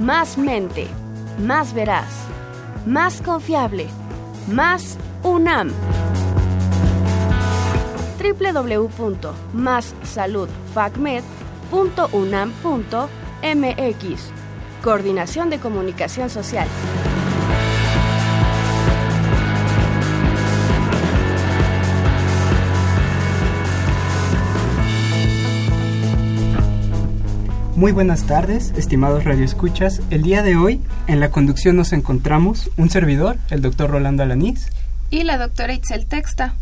más mente, más veraz, más confiable, más UNAM www.massaludfacmed.unam.mx Coordinación de Comunicación Social. Muy buenas tardes, estimados radioescuchas. El día de hoy, en la conducción nos encontramos un servidor, el doctor Rolando Alanís. Y la doctora Itzel Texta.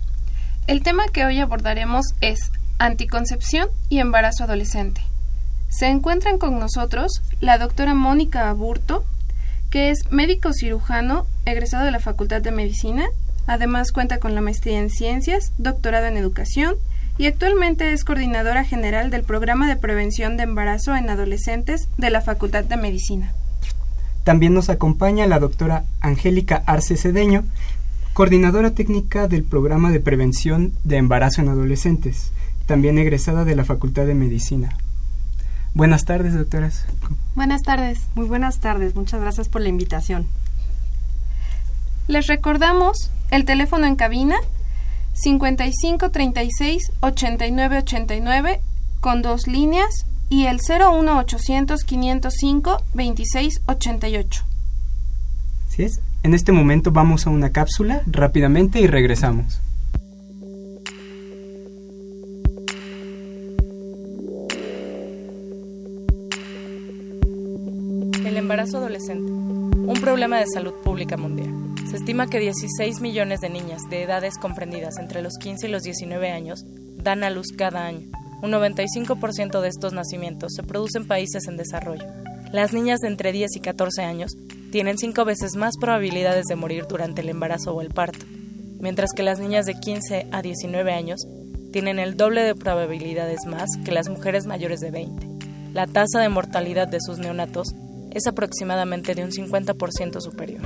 El tema que hoy abordaremos es anticoncepción y embarazo adolescente. Se encuentran con nosotros la doctora Mónica Aburto, que es médico cirujano egresado de la Facultad de Medicina. Además cuenta con la maestría en ciencias, doctorado en educación y actualmente es coordinadora general del programa de prevención de embarazo en adolescentes de la Facultad de Medicina. También nos acompaña la doctora Angélica Arce Cedeño, coordinadora técnica del programa de prevención de embarazo en adolescentes, también egresada de la Facultad de Medicina. Buenas tardes, doctoras. Buenas tardes. Muy buenas tardes. Muchas gracias por la invitación. Les recordamos el teléfono en cabina 55 36 89 89 con dos líneas y el 01 800 505 26 88. ¿Sí es? En este momento vamos a una cápsula rápidamente y regresamos. El embarazo adolescente, un problema de salud pública mundial. Se estima que 16 millones de niñas de edades comprendidas entre los 15 y los 19 años dan a luz cada año. Un 95% de estos nacimientos se producen en países en desarrollo. Las niñas de entre 10 y 14 años tienen cinco veces más probabilidades de morir durante el embarazo o el parto, mientras que las niñas de 15 a 19 años tienen el doble de probabilidades más que las mujeres mayores de 20. La tasa de mortalidad de sus neonatos es aproximadamente de un 50% superior.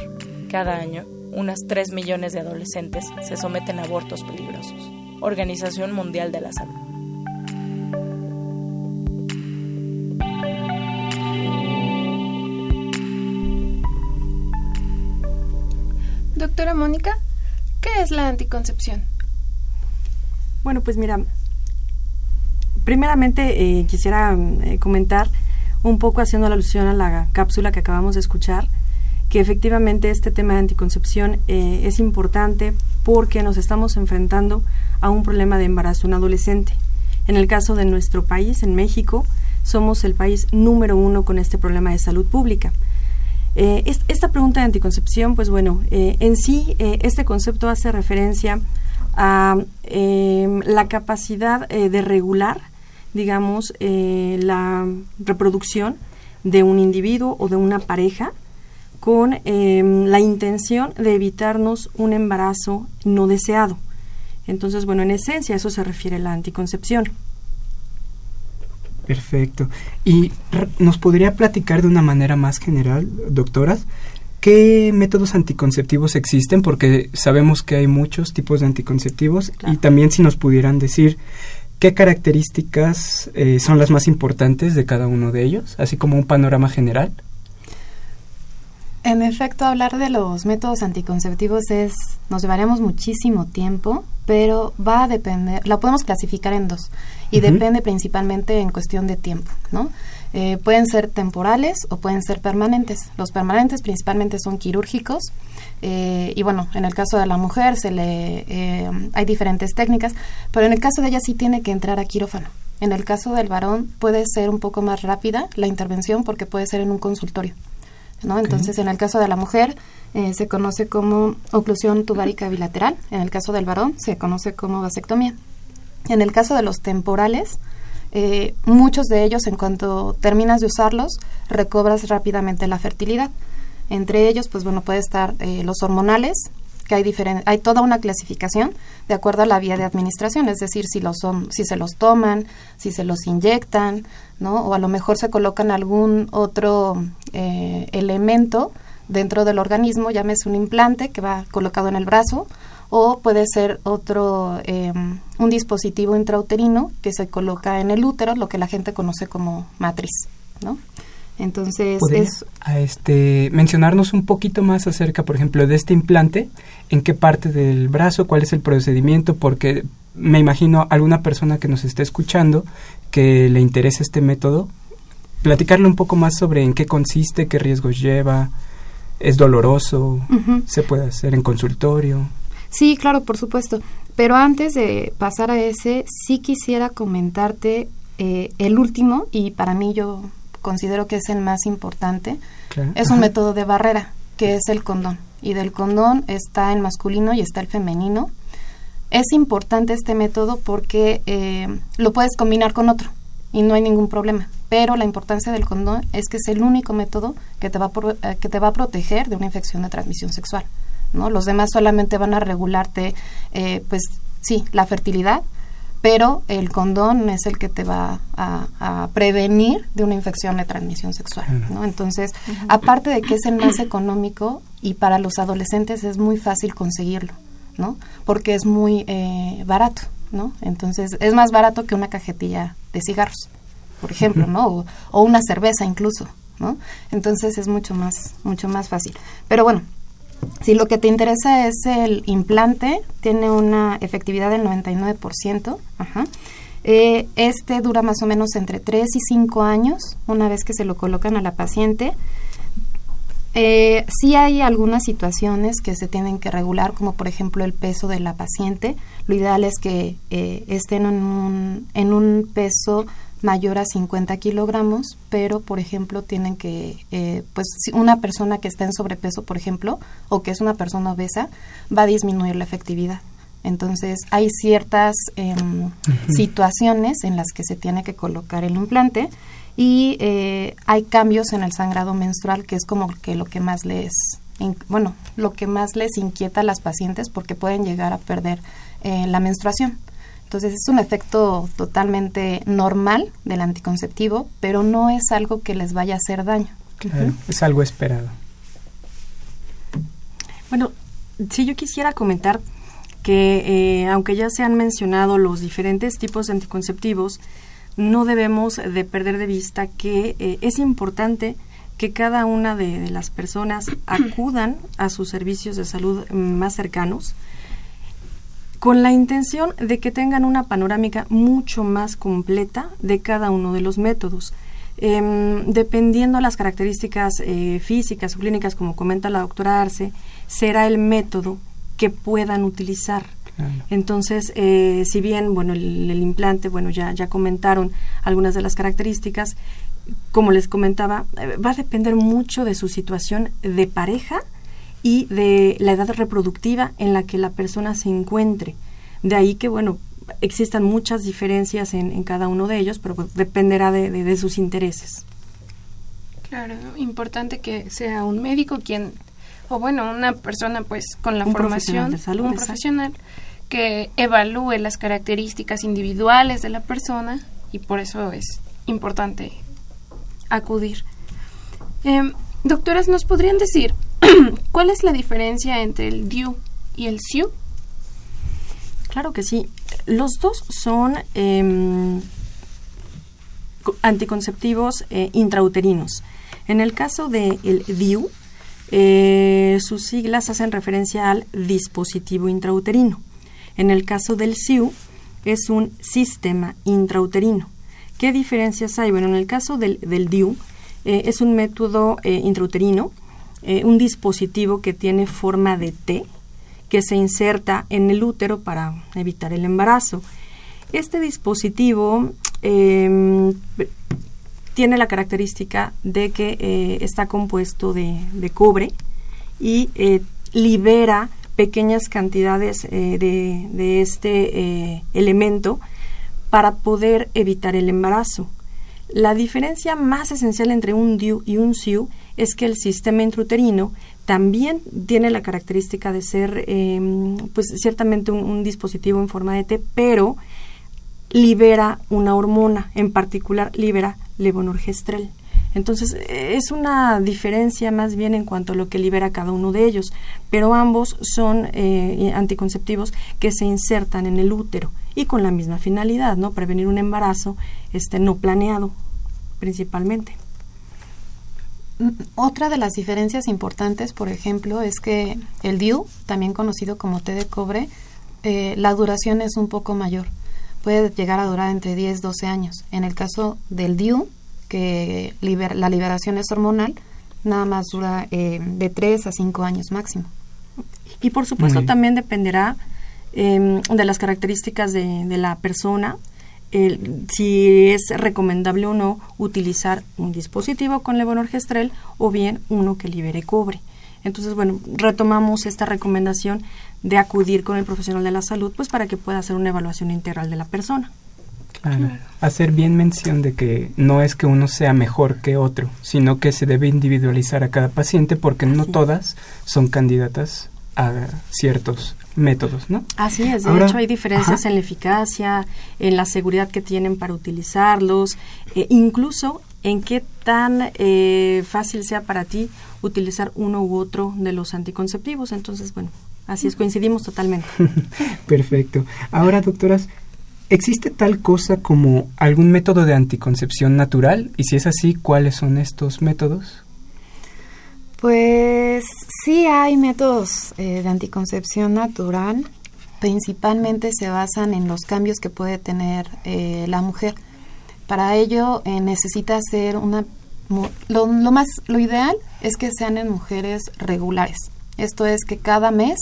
Cada año, unas 3 millones de adolescentes se someten a abortos peligrosos. Organización Mundial de la Salud. Doctora Mónica, ¿qué es la anticoncepción? Bueno, pues mira, primeramente eh, quisiera eh, comentar un poco haciendo la alusión a la cápsula que acabamos de escuchar, que efectivamente este tema de anticoncepción eh, es importante porque nos estamos enfrentando a un problema de embarazo en adolescente. En el caso de nuestro país, en México, somos el país número uno con este problema de salud pública. Eh, esta pregunta de anticoncepción, pues bueno, eh, en sí este concepto hace referencia a em, la capacidad de regular, digamos, la reproducción de un individuo o de una pareja con em, la intención de evitarnos un embarazo no deseado. Entonces, bueno, en esencia eso se refiere a la anticoncepción. Perfecto. ¿Y nos podría platicar de una manera más general, doctoras, qué métodos anticonceptivos existen? Porque sabemos que hay muchos tipos de anticonceptivos y también si nos pudieran decir qué características eh, son las más importantes de cada uno de ellos, así como un panorama general. En efecto, hablar de los métodos anticonceptivos es, nos llevaremos muchísimo tiempo, pero va a depender, la podemos clasificar en dos y depende principalmente en cuestión de tiempo, ¿no? Eh, pueden ser temporales o pueden ser permanentes. Los permanentes principalmente son quirúrgicos eh, y bueno, en el caso de la mujer se le eh, hay diferentes técnicas, pero en el caso de ella sí tiene que entrar a quirófano. En el caso del varón puede ser un poco más rápida la intervención porque puede ser en un consultorio. ¿No? Entonces, en el caso de la mujer eh, se conoce como oclusión tubárica bilateral, en el caso del varón se conoce como vasectomía. En el caso de los temporales, eh, muchos de ellos, en cuanto terminas de usarlos, recobras rápidamente la fertilidad. Entre ellos, pues bueno, puede estar eh, los hormonales, que hay hay toda una clasificación de acuerdo a la vía de administración, es decir, si los son, si se los toman, si se los inyectan, ¿no? O a lo mejor se colocan algún otro eh, elemento dentro del organismo, llámese un implante que va colocado en el brazo, o puede ser otro, em, un dispositivo intrauterino que se coloca en el útero, lo que la gente conoce como matriz, ¿no? Entonces, es... A este, mencionarnos un poquito más acerca, por ejemplo, de este implante, en qué parte del brazo, cuál es el procedimiento, porque me imagino alguna persona que nos esté escuchando que le interese este método, platicarle un poco más sobre en qué consiste, qué riesgos lleva, es doloroso, se puede hacer en consultorio. Sí, claro, por supuesto. Pero antes de pasar a ese, sí quisiera comentarte eh, el último, y para mí yo considero que es el más importante, es un método de barrera, que es el condón. Y del condón está el masculino y está el femenino. Es importante este método porque eh, lo puedes combinar con otro y no hay ningún problema. Pero la importancia del condón es que es el único método que te va a, eh, que te va a proteger de una infección de transmisión sexual. ¿no? Los demás solamente van a regularte, eh, pues sí, la fertilidad, pero el condón es el que te va a, prevenir de una infección de transmisión sexual, ¿no? Entonces, aparte de que es el más económico y para los adolescentes es muy fácil conseguirlo, ¿no? Porque es muy eh, barato, ¿no? Entonces, es más barato que una cajetilla de cigarros, por ejemplo, ¿no? O, o una cerveza incluso, ¿no? Entonces, es mucho más, mucho más fácil. Pero bueno, si lo que te interesa es el implante, tiene una efectividad del 99%. Ajá. Eh, este dura más o menos entre 3 y 5 años una vez que se lo colocan a la paciente. Eh, sí hay algunas situaciones que se tienen que regular, como por ejemplo el peso de la paciente. Lo ideal es que eh, estén en un, en un peso mayor a 50 kilogramos, pero por ejemplo tienen que, eh, pues una persona que está en sobrepeso, por ejemplo, o que es una persona obesa, va a disminuir la efectividad. Entonces hay ciertas em, situaciones en las que se tiene que colocar el implante y eh, hay cambios en el sangrado menstrual que es como que lo que más les, bueno, lo que más les inquieta a las pacientes porque pueden llegar a perder eh, la menstruación. Entonces es un efecto totalmente normal del anticonceptivo, pero no es algo que les vaya a hacer daño. Es algo esperado. Bueno, si yo quisiera comentar que eh, aunque ya se han mencionado los diferentes tipos de anticonceptivos, no debemos de perder de vista que eh, es importante que cada una de, las personas acudan a sus servicios de salud más cercanos, con la intención de que tengan una panorámica mucho más completa de cada uno de los métodos. Eh, dependiendo las características eh, físicas o clínicas, como comenta la doctora Arce, será el método que puedan utilizar. Entonces, eh, si bien, bueno, el, el, implante, bueno, ya, ya comentaron algunas de las características, como les comentaba, eh, va a depender mucho de su situación de pareja y de la edad reproductiva en la que la persona se encuentre. De ahí que, bueno, existan muchas diferencias en, cada uno de ellos, pero pues, dependerá de, sus intereses. Claro, importante que sea un médico quien, o bueno, una persona pues con la formación, de salud, un profesional que evalúe las características individuales de la persona y por eso es importante acudir. Eh, doctoras, ¿nos podrían decir ¿Cuál es la diferencia entre el DIU y el SIU? Claro que sí. Los dos son em, anticonceptivos eh, intrauterinos. En el caso del DIU, eh, sus siglas hacen referencia al dispositivo intrauterino. En el caso del SIU, es un sistema intrauterino. ¿Qué diferencias hay? Bueno, en el caso del, del DIU, eh, es un método intrauterino eh, un dispositivo que tiene forma de T que se inserta en el útero para evitar el embarazo. Este dispositivo em, tiene la característica de que eh, está compuesto de, cobre y eh, libera pequeñas cantidades de, de, este elemento para poder evitar el embarazo. La diferencia más esencial entre un DIU y un SIU es que el sistema intrauterino también tiene la característica de ser, em, pues ciertamente un, dispositivo en forma de T, pero libera una hormona, en particular libera levonorgestrel. Entonces, es una diferencia más bien en cuanto a lo que libera cada uno de ellos, pero ambos son eh, anticonceptivos que se insertan en el útero y con la misma finalidad, ¿no? Prevenir un embarazo este, no planeado, principalmente. Mm, otra de las diferencias importantes, por ejemplo, es que el DIU, también conocido como té de cobre, eh, la duración es un poco mayor. Puede llegar a durar entre 10 12 años. En el caso del DIU, que la liberación es hormonal, nada más dura eh, de 3 a 5 años máximo. Y por supuesto también dependerá em, de las características de, de la persona, si es recomendable o no utilizar un dispositivo con levonorgestrel o bien uno que libere cobre. Entonces, bueno, retomamos esta recomendación de acudir con el profesional de la salud pues para que pueda hacer una evaluación integral de la persona. Claro. Hacer bien mención de que no es que uno sea mejor que otro, sino que se debe individualizar a cada paciente porque no todas son candidatas a ciertos métodos, ¿no? Así es, de hecho hay diferencias en la eficacia, en la seguridad que tienen para utilizarlos, e incluso en qué tan eh, fácil sea para ti utilizar uno u otro de los anticonceptivos. Entonces, bueno, así es, coincidimos totalmente. Perfecto. Ahora, doctoras, ¿existe tal cosa como algún método de anticoncepción natural? Y si es así, ¿cuáles son estos métodos? Pues sí hay métodos eh, de anticoncepción natural, principalmente se basan en los cambios que puede tener eh, la mujer. Para ello eh, necesita ser una lo, lo, más lo ideal es que sean en mujeres regulares. Esto es que cada mes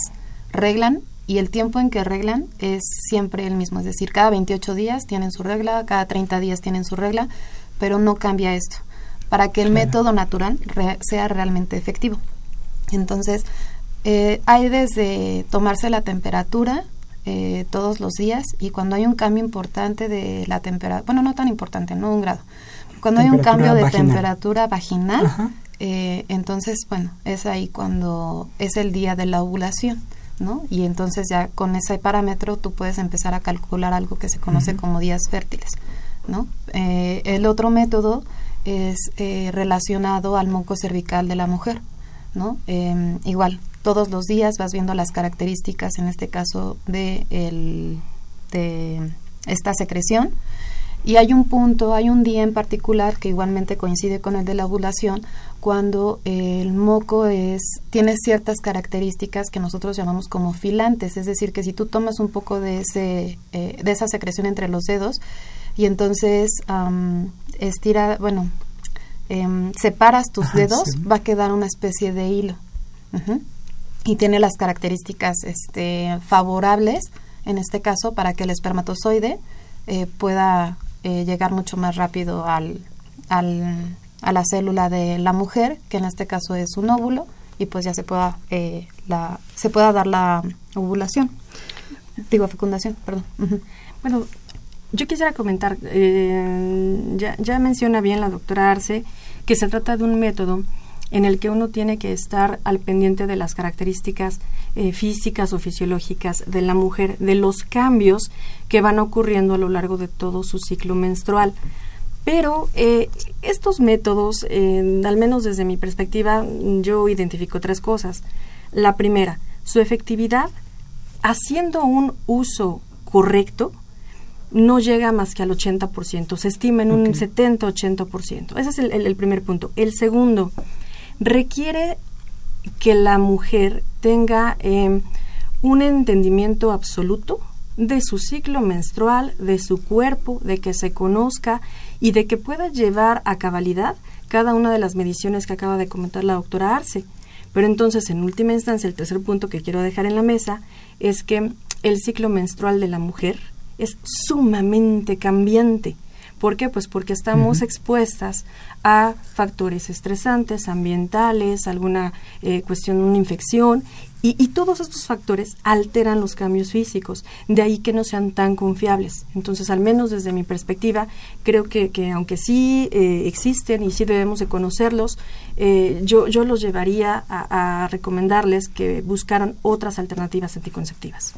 reglan y el tiempo en que reglan es siempre el mismo, es decir, cada 28 días tienen su regla, cada 30 días tienen su regla, pero no cambia esto para que el método natural sea realmente efectivo. Entonces, eh, hay desde tomarse la temperatura eh, todos los días y cuando hay un cambio importante de la temperatura, bueno, no tan importante, no un grado, cuando hay un cambio de temperatura vaginal, eh, entonces, bueno, es ahí cuando es el día de la ovulación. ¿no? Y entonces ya con ese parámetro tú puedes empezar a calcular algo que se conoce como días fértiles, ¿no? el otro método es eh, relacionado al moco cervical de la mujer, ¿no? Em, igual, todos los días vas viendo las características, en este caso, de, el, de esta secreción. Y hay un punto, hay un día en particular que igualmente coincide con el de la ovulación, cuando el moco es, tiene ciertas características que nosotros llamamos como filantes, es decir, que si tú tomas un poco de, ese, eh, de esa secreción entre los dedos y entonces estira, bueno, em, separas tus dedos, va a quedar una especie de hilo. Y tiene las características este, favorables, en este caso, para que el espermatozoide eh, pueda eh, llegar mucho más rápido al, al, a la célula de la mujer, que en este caso es un óvulo, y pues ya se pueda, eh, la, se pueda dar la ovulación. Digo, fecundación, perdón. Bueno, yo quisiera comentar, eh, ya, ya menciona bien la doctora Arce, que se trata de un método en el que uno tiene que estar al pendiente de las características eh, físicas o fisiológicas de la mujer, de los cambios que van ocurriendo a lo largo de todo su ciclo menstrual. Pero eh, estos métodos, al menos desde mi perspectiva, yo identifico tres cosas. La primera, su efectividad haciendo un uso correcto, no llega más que al 80%, se estima en un 70-80%. Ese es el, primer punto. El segundo, requiere que la mujer tenga em, un entendimiento absoluto de su ciclo menstrual, de su cuerpo, de que se conozca y de que pueda llevar a cabalidad cada una de las mediciones que acaba de comentar la doctora Arce. Pero entonces, en última instancia, el tercer punto que quiero dejar en la mesa es que el ciclo menstrual de la mujer es sumamente cambiante. ¿Por qué? Pues porque estamos expuestas a factores estresantes, ambientales, alguna eh, cuestión, una infección, y, todos estos factores alteran los cambios físicos, de ahí que no sean tan confiables. Entonces, al menos desde mi perspectiva, creo que, aunque sí eh, existen y sí debemos de conocerlos, eh, yo, yo los llevaría a, a recomendarles que buscaran otras alternativas anticonceptivas.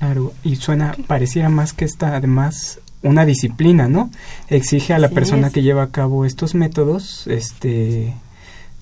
Claro, y suena, pareciera más que esta además una disciplina, ¿no? Exige a la persona que lleva a cabo estos métodos, este,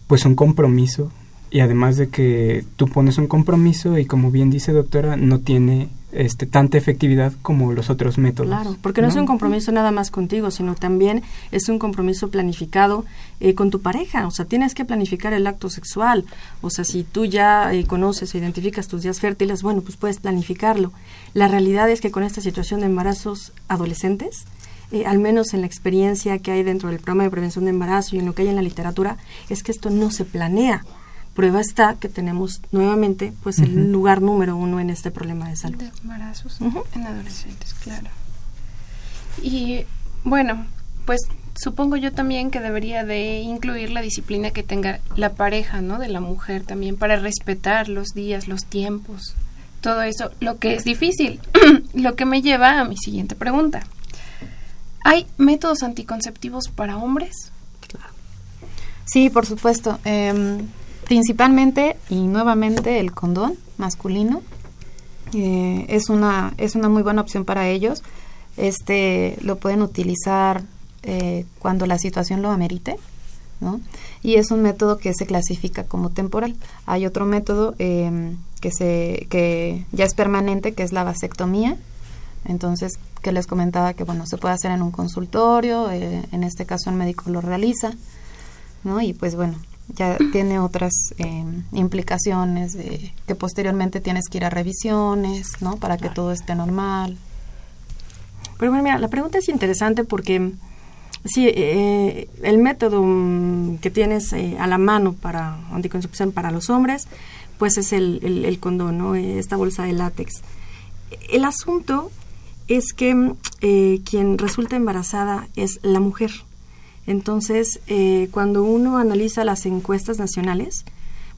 pues un compromiso y además de que tú pones un compromiso y como bien dice doctora, no tiene este, tanta efectividad como los otros métodos. Claro, porque no, es un compromiso nada más contigo, sino también es un compromiso planificado eh, con tu pareja. O sea, tienes que planificar el acto sexual. O sea, si tú ya eh, conoces e identificas tus días fértiles, bueno, pues puedes planificarlo. La realidad es que con esta situación de embarazos adolescentes, eh, al menos en la experiencia que hay dentro del programa de prevención de embarazo y en lo que hay en la literatura, es que esto no se planea. Prueba está que tenemos nuevamente pues el lugar número uno en este problema de salud. De embarazos en adolescentes, claro. Y bueno, pues supongo yo también que debería de incluir la disciplina que tenga la pareja, ¿no? De la mujer también para respetar los días, los tiempos, todo eso, lo que es difícil, lo que me lleva a mi siguiente pregunta. ¿Hay métodos anticonceptivos para hombres? Sí, por supuesto. Em, principalmente y nuevamente el condón masculino eh, es una es una muy buena opción para ellos. Este lo pueden utilizar eh, cuando la situación lo amerite, ¿no? Y es un método que se clasifica como temporal. Hay otro método em, que, se, que ya es permanente, que es la vasectomía. Entonces, que les comentaba que, bueno, se puede hacer en un consultorio, eh, en este caso el médico lo realiza, ¿no? Y pues bueno, ya tiene otras em, implicaciones de que posteriormente tienes que ir a revisiones, ¿no? Para que todo esté normal. Pero bueno, mira, la pregunta es interesante porque sí, eh, el método mm, que tienes eh, a la mano para anticoncepción para los hombres pues es el, el, condón, ¿no? esta bolsa de látex. El asunto es que eh, quien resulta embarazada es la mujer. Entonces, eh, cuando uno analiza las encuestas nacionales,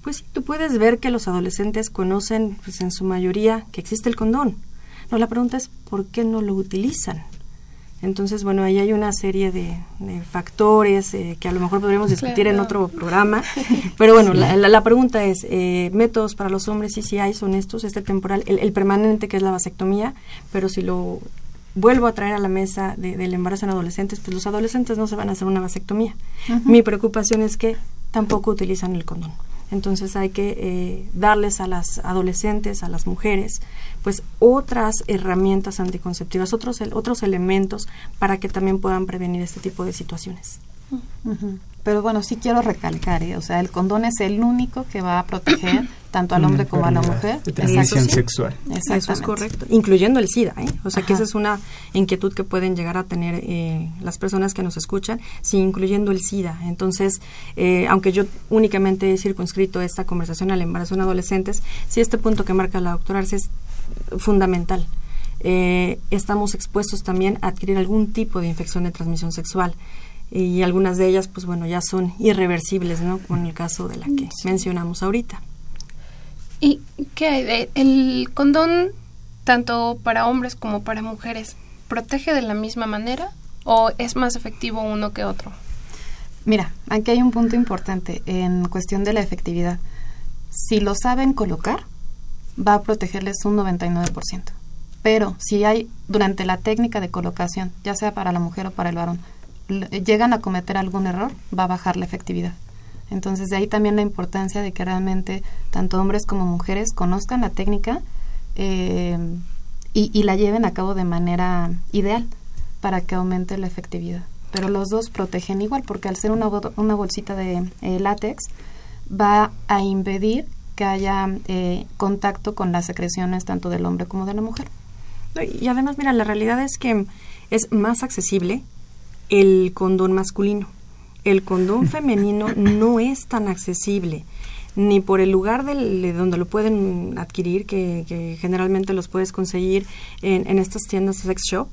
pues tú puedes ver que los adolescentes conocen, pues en su mayoría, que existe el condón. No, la pregunta es, ¿por qué no lo utilizan? Entonces, bueno, ahí hay una serie de, factores eh, que a lo mejor podríamos discutir en otro programa. Pero bueno, la, pregunta es, eh, métodos para los hombres, sí, sí hay, son estos, este temporal, el, permanente que es la vasectomía, pero si lo vuelvo a traer a la mesa del embarazo en adolescentes, pues los adolescentes no se van a hacer una vasectomía. Mi preocupación es que tampoco utilizan el condón. Entonces hay que eh, darles a las adolescentes, a las mujeres, pues otras herramientas anticonceptivas, otros, otros elementos para que también puedan prevenir este tipo de situaciones. Pero bueno, sí quiero recalcar, ¿eh? o sea, el condón es el único que va a proteger tanto al hombre como a la mujer. De transmisión sexual. Eso es correcto, incluyendo el SIDA, ¿eh? O sea, que esa es una inquietud que pueden llegar a tener eh, las personas que nos escuchan, sí, incluyendo el SIDA. Entonces, eh, aunque yo únicamente he circunscrito esta conversación al embarazo en adolescentes, sí este punto que marca la doctora Arce es fundamental. Eh, estamos expuestos también a adquirir algún tipo de infección de transmisión sexual y algunas de ellas, pues bueno, ya son irreversibles, ¿no? Con el caso de la que mencionamos ahorita. ¿Y qué hay de el condón tanto para hombres como para mujeres protege de la misma manera o es más efectivo uno que otro? Mira, aquí hay un punto importante en cuestión de la efectividad. Si lo saben colocar, va a protegerles un 99%. Pero si hay durante la técnica de colocación, ya sea para la mujer o para el varón, llegan a cometer algún error, va a bajar la efectividad. Entonces, de ahí también la importancia de que realmente tanto hombres como mujeres conozcan la técnica eh, y, la lleven a cabo de manera ideal para que aumente la efectividad. Pero los dos protegen igual, porque al ser una, una bolsita de eh, látex, va a impedir que haya eh, contacto con las secreciones tanto del hombre como de la mujer. Y además, mira, la realidad es que es más accesible el condón masculino. El condón femenino no es tan accesible ni por el lugar de donde lo pueden adquirir, que, generalmente los puedes conseguir en, estas tiendas sex shop,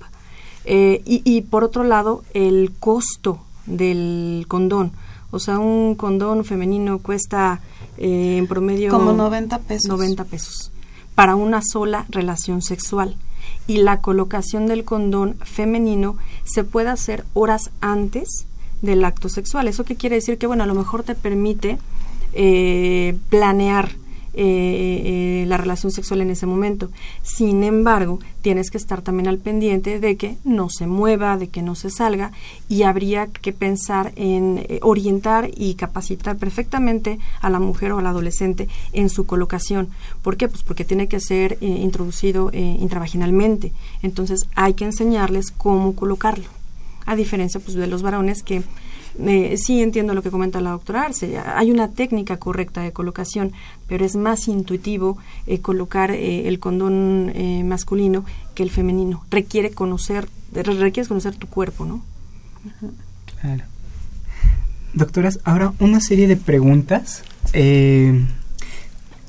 Eh, y, por otro lado, el costo del condón. O sea, un condón femenino cuesta eh, en promedio... Como 90 pesos. 90 pesos. Para una sola relación sexual. Y la colocación del condón femenino se puede hacer horas antes del acto sexual. ¿Eso qué quiere decir? Que, bueno, a lo mejor te permite eh, planear eh, eh, la relación sexual en ese momento. Sin embargo, tienes que estar también al pendiente de que no se mueva, de que no se salga y habría que pensar en eh, orientar y capacitar perfectamente a la mujer o al adolescente en su colocación. ¿Por qué? Pues porque tiene que ser introducido intravaginalmente. Entonces hay que enseñarles cómo colocarlo. A diferencia pues, de los varones que sí entiendo lo que comenta la doctora Arce. Hay una técnica correcta de colocación, pero es más intuitivo eh, colocar eh, el condón eh, masculino que el femenino. Requiere conocer, requieres conocer tu cuerpo, ¿no? Claro. Doctoras, ahora una serie de preguntas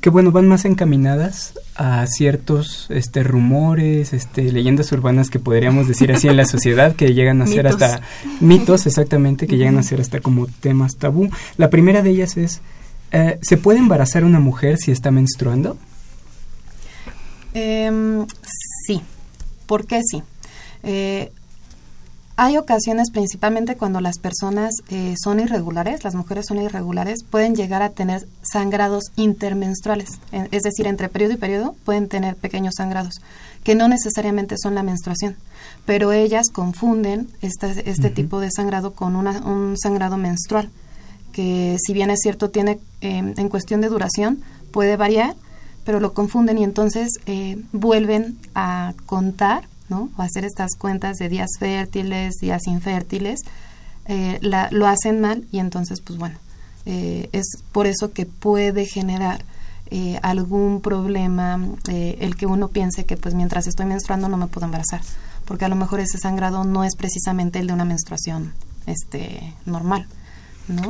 que bueno, van más encaminadas a ciertos este rumores, este leyendas urbanas que podríamos decir así en la sociedad que llegan a ser hasta mitos exactamente que llegan a ser hasta como temas tabú. La primera de ellas es eh, ¿se puede embarazar una mujer si está menstruando? Em, sí. ¿Por qué sí? Eh, hay ocasiones, principalmente cuando las personas eh, son irregulares, las mujeres son irregulares, pueden llegar a tener sangrados intermenstruales, es decir, entre periodo y periodo pueden tener pequeños sangrados, que no necesariamente son la menstruación, pero ellas confunden este, este tipo de sangrado con un sangrado menstrual, que si bien es cierto tiene em, en cuestión de duración, puede variar, pero lo confunden y entonces eh, vuelven a contar ¿no? O hacer estas cuentas de días fértiles, días infértiles, eh, lo hacen mal y entonces, pues bueno, eh, es por eso que puede generar eh, algún problema el que uno piense que pues mientras estoy menstruando no me puedo embarazar, porque a lo mejor ese sangrado no es precisamente el de una menstruación este normal. ¿no?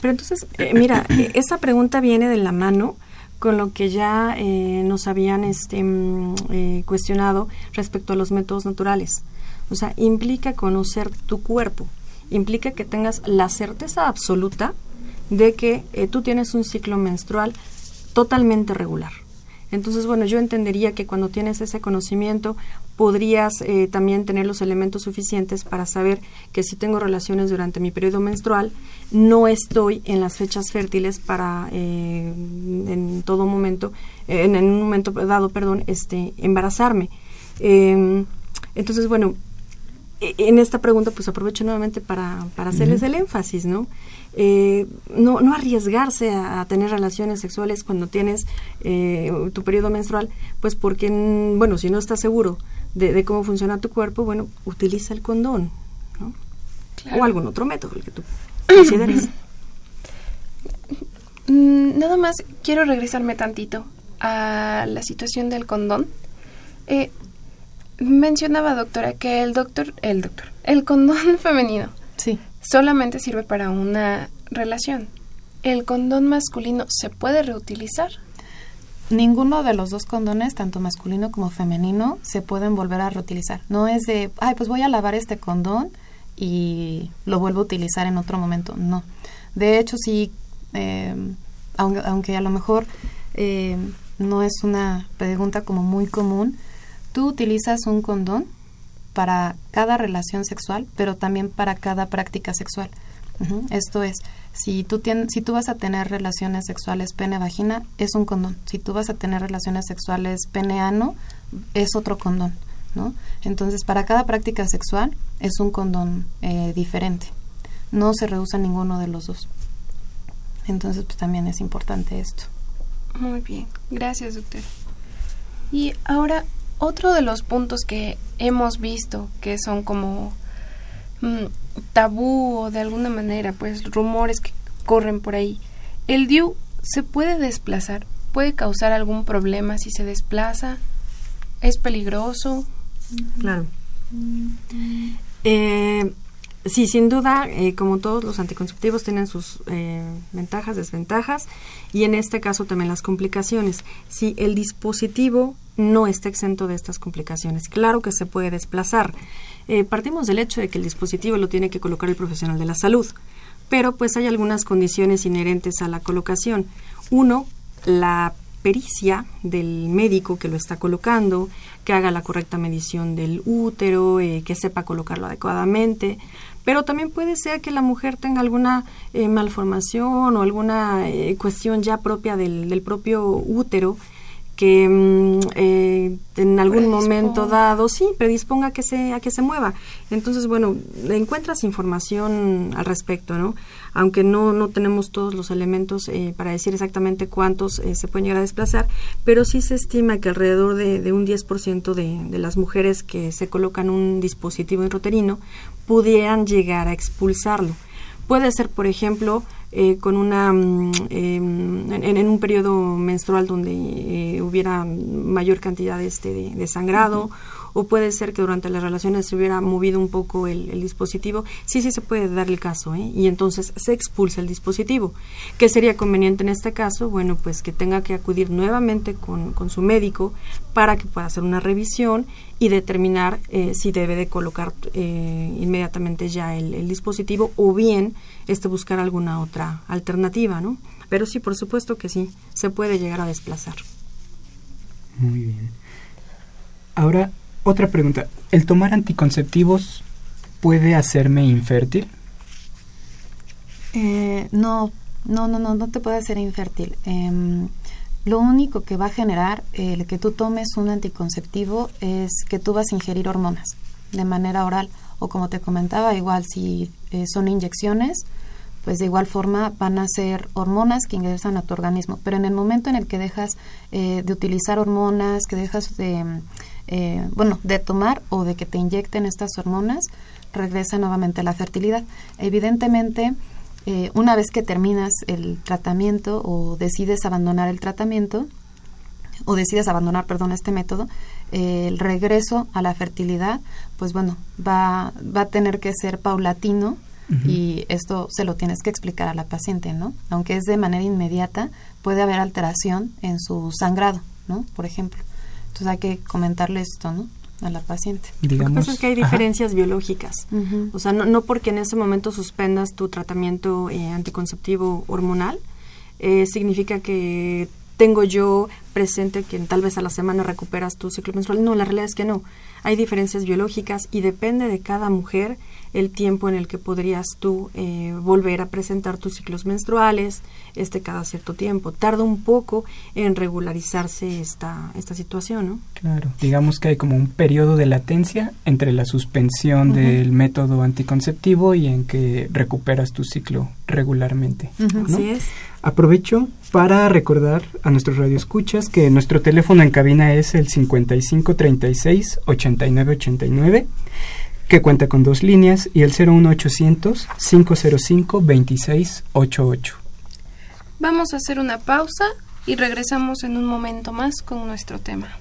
Pero entonces, mira, esa pregunta viene de la mano con lo que ya eh, nos habían este, mm, eh, cuestionado respecto a los métodos naturales. O sea, implica conocer tu cuerpo, implica que tengas la certeza absoluta de que eh, tú tienes un ciclo menstrual totalmente regular. Entonces, bueno, yo entendería que cuando tienes ese conocimiento podrías eh, también tener los elementos suficientes para saber que si tengo relaciones durante mi periodo menstrual, no estoy en las fechas fértiles para eh, en todo momento, en, un momento dado, perdón, este, embarazarme. Em, entonces, bueno, e, en esta pregunta pues aprovecho nuevamente para, para hacerles el énfasis, ¿no? Eh, no, no arriesgarse a, tener relaciones sexuales cuando tienes eh, tu periodo menstrual, pues porque, bueno, si no estás seguro de, cómo funciona tu cuerpo, bueno, utiliza el condón, ¿no? O algún otro método, el que tú consideres. Mm, nada más quiero regresarme tantito a la situación del condón. Eh, mencionaba, doctora, que el doctor, el doctor, el condón femenino. Sí solamente sirve para una relación. ¿El condón masculino se puede reutilizar? Ninguno de los dos condones, tanto masculino como femenino, se pueden volver a reutilizar. No es de, ay, pues voy a lavar este condón y lo vuelvo a utilizar en otro momento. No. De hecho, sí, eh, aunque, a lo mejor eh, no es una pregunta como muy común, tú utilizas un condón para cada relación sexual, pero también para cada práctica sexual. Esto es, si tú, si tú vas a tener relaciones sexuales pene-vagina, es un condón. Si tú vas a tener relaciones sexuales pene-ano, es otro condón. ¿no? Entonces, para cada práctica sexual es un condón eh, diferente. No se reduce ninguno de los dos. Entonces, pues también es importante esto. Muy bien, gracias, doctor. Y ahora, otro de los puntos que hemos visto que son como mm, tabú o de alguna manera, pues rumores que corren por ahí. ¿El DIU se puede desplazar? ¿Puede causar algún problema si se desplaza? ¿Es peligroso? Claro. Eh, Sí, sin duda, eh, como todos los anticonceptivos tienen sus eh, ventajas, desventajas y en este caso también las complicaciones. Si el dispositivo no está exento de estas complicaciones, claro que se puede desplazar. Eh, partimos del hecho de que el dispositivo lo tiene que colocar el profesional de la salud, pero pues hay algunas condiciones inherentes a la colocación. Uno, la pericia del médico que lo está colocando, que haga la correcta medición del útero, que sepa colocarlo adecuadamente pero también puede ser que la mujer tenga alguna eh, malformación o alguna eh, cuestión ya propia del, del propio útero que mm, eh, en algún momento dado sí predisponga a que se a que se mueva. Entonces bueno encuentras información al respecto no aunque no no tenemos todos los elementos eh, para decir exactamente cuántos eh, se pueden llegar a desplazar pero sí se estima que alrededor de, de un 10% de, de las mujeres que se colocan un dispositivo intrauterino pudieran llegar a expulsarlo. Puede ser por ejemplo eh, con una mm, em, en, un periodo menstrual donde eh, hubiera mayor cantidad este, de, sangrado o puede ser que durante las relaciones se hubiera movido un poco el, dispositivo, sí, sí se puede dar el caso, ¿eh? y entonces se expulsa el dispositivo. ¿Qué sería conveniente en este caso? Bueno, pues que tenga que acudir nuevamente con, con su médico para que pueda hacer una revisión y determinar eh, si debe de colocar eh, inmediatamente ya el, el, dispositivo o bien este buscar alguna otra alternativa, ¿no? Pero sí, por supuesto que sí, se puede llegar a desplazar. Muy bien. Ahora, otra pregunta. ¿El tomar anticonceptivos puede hacerme infértil? Eh, no, no, no, no, no te puede hacer infértil. Em, lo único que va a generar el que tú tomes un anticonceptivo es que tú vas a ingerir hormonas de manera oral o como te comentaba, igual si eh, son inyecciones, pues de igual forma van a ser hormonas que ingresan a tu organismo. Pero en el momento en el que dejas eh, de utilizar hormonas, que dejas de eh, bueno, de tomar o de que te inyecten estas hormonas, regresa nuevamente la fertilidad. Evidentemente, eh, una vez que terminas el tratamiento o decides abandonar el tratamiento, o decides abandonar, perdón, este método, eh, el regreso a la fertilidad, pues bueno, va, va a tener que ser paulatino y esto se lo tienes que explicar a la paciente, ¿no? Aunque es de manera inmediata, puede haber alteración en su sangrado, ¿no? Por ejemplo. Entonces hay que comentarle esto, ¿no? a la paciente. Digamos, Lo que pasa es que hay diferencias biológicas. O sea, no, no, porque en ese momento suspendas tu tratamiento eh, anticonceptivo hormonal, eh, significa que tengo yo presente que tal vez a la semana recuperas tu ciclo menstrual. No, la realidad es que no. Hay diferencias biológicas y depende de cada mujer el tiempo en el que podrías tú eh, volver a presentar tus ciclos menstruales este cada cierto tiempo. Tarda un poco en regularizarse esta, esta situación, ¿no? Claro, digamos que hay como un periodo de latencia entre la suspensión del método anticonceptivo y en que recuperas tu ciclo regularmente. Así es. Aprovecho para recordar a nuestros radioescuchas que nuestro teléfono en cabina es el 5536 8989 que cuenta con dos líneas, y el 01800 505 2688. Vamos a hacer una pausa y regresamos en un momento más con nuestro tema.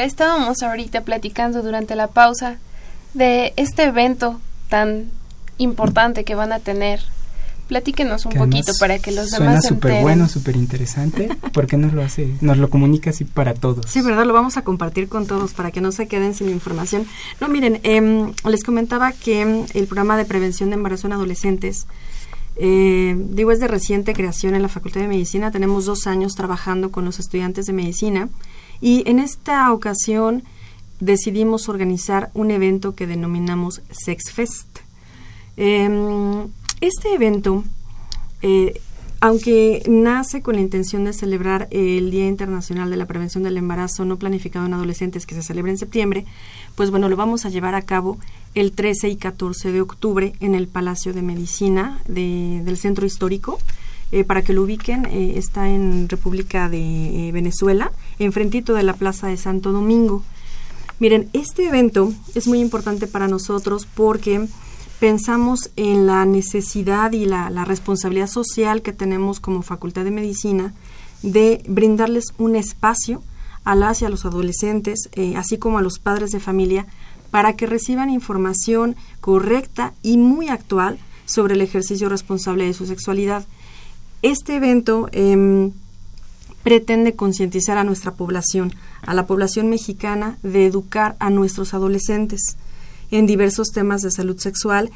Estábamos ahorita platicando durante la pausa de este evento tan importante que van a tener. Platíquenos un poquito para que los demás se súper bueno, súper interesante. ¿Por qué nos lo hace? Nos lo comunica así para todos. Sí, verdad, lo vamos a compartir con todos para que no se queden sin información. No, miren, em, les comentaba que em, el programa de prevención de embarazo en adolescentes eh, digo, es de reciente creación en la Facultad de Medicina. Tenemos dos años trabajando con los estudiantes de medicina y en esta ocasión decidimos organizar un evento que denominamos Sex Fest. Em, este evento, eh, aunque nace con la intención de celebrar el Día Internacional de la Prevención del Embarazo no planificado en adolescentes que se celebra en septiembre, pues bueno, lo vamos a llevar a cabo el 13 y 14 de octubre en el Palacio de Medicina del Centro Histórico. Eh, para que lo ubiquen, eh, está en República de Venezuela, enfrentito de la Plaza de Santo Domingo. Miren, este evento es muy importante para nosotros porque pensamos en la necesidad y la, responsabilidad social que tenemos como Facultad de Medicina de brindarles un espacio a las y a los adolescentes, eh, así como a los padres de familia, para que reciban información correcta y muy actual sobre el ejercicio responsable de su sexualidad. Este evento em, pretende concientizar a nuestra población, a la población mexicana, de educar a nuestros adolescentes en diversos temas de salud sexual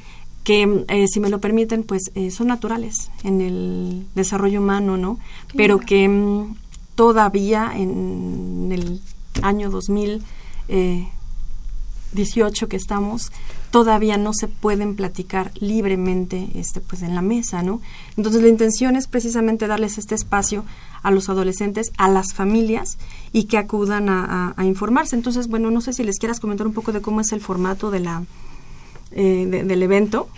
que, eh, si me lo permiten, pues eh, son naturales en el desarrollo humano, ¿no? Pero que mm, todavía en el año 2018 eh, que estamos, todavía no se pueden platicar libremente este, pues, en la mesa, ¿no? Entonces la intención es precisamente darles este espacio a los adolescentes, a las familias y que acudan a, informarse. Entonces, bueno, no sé si les quieras comentar un poco de cómo es el formato de la, eh, del evento.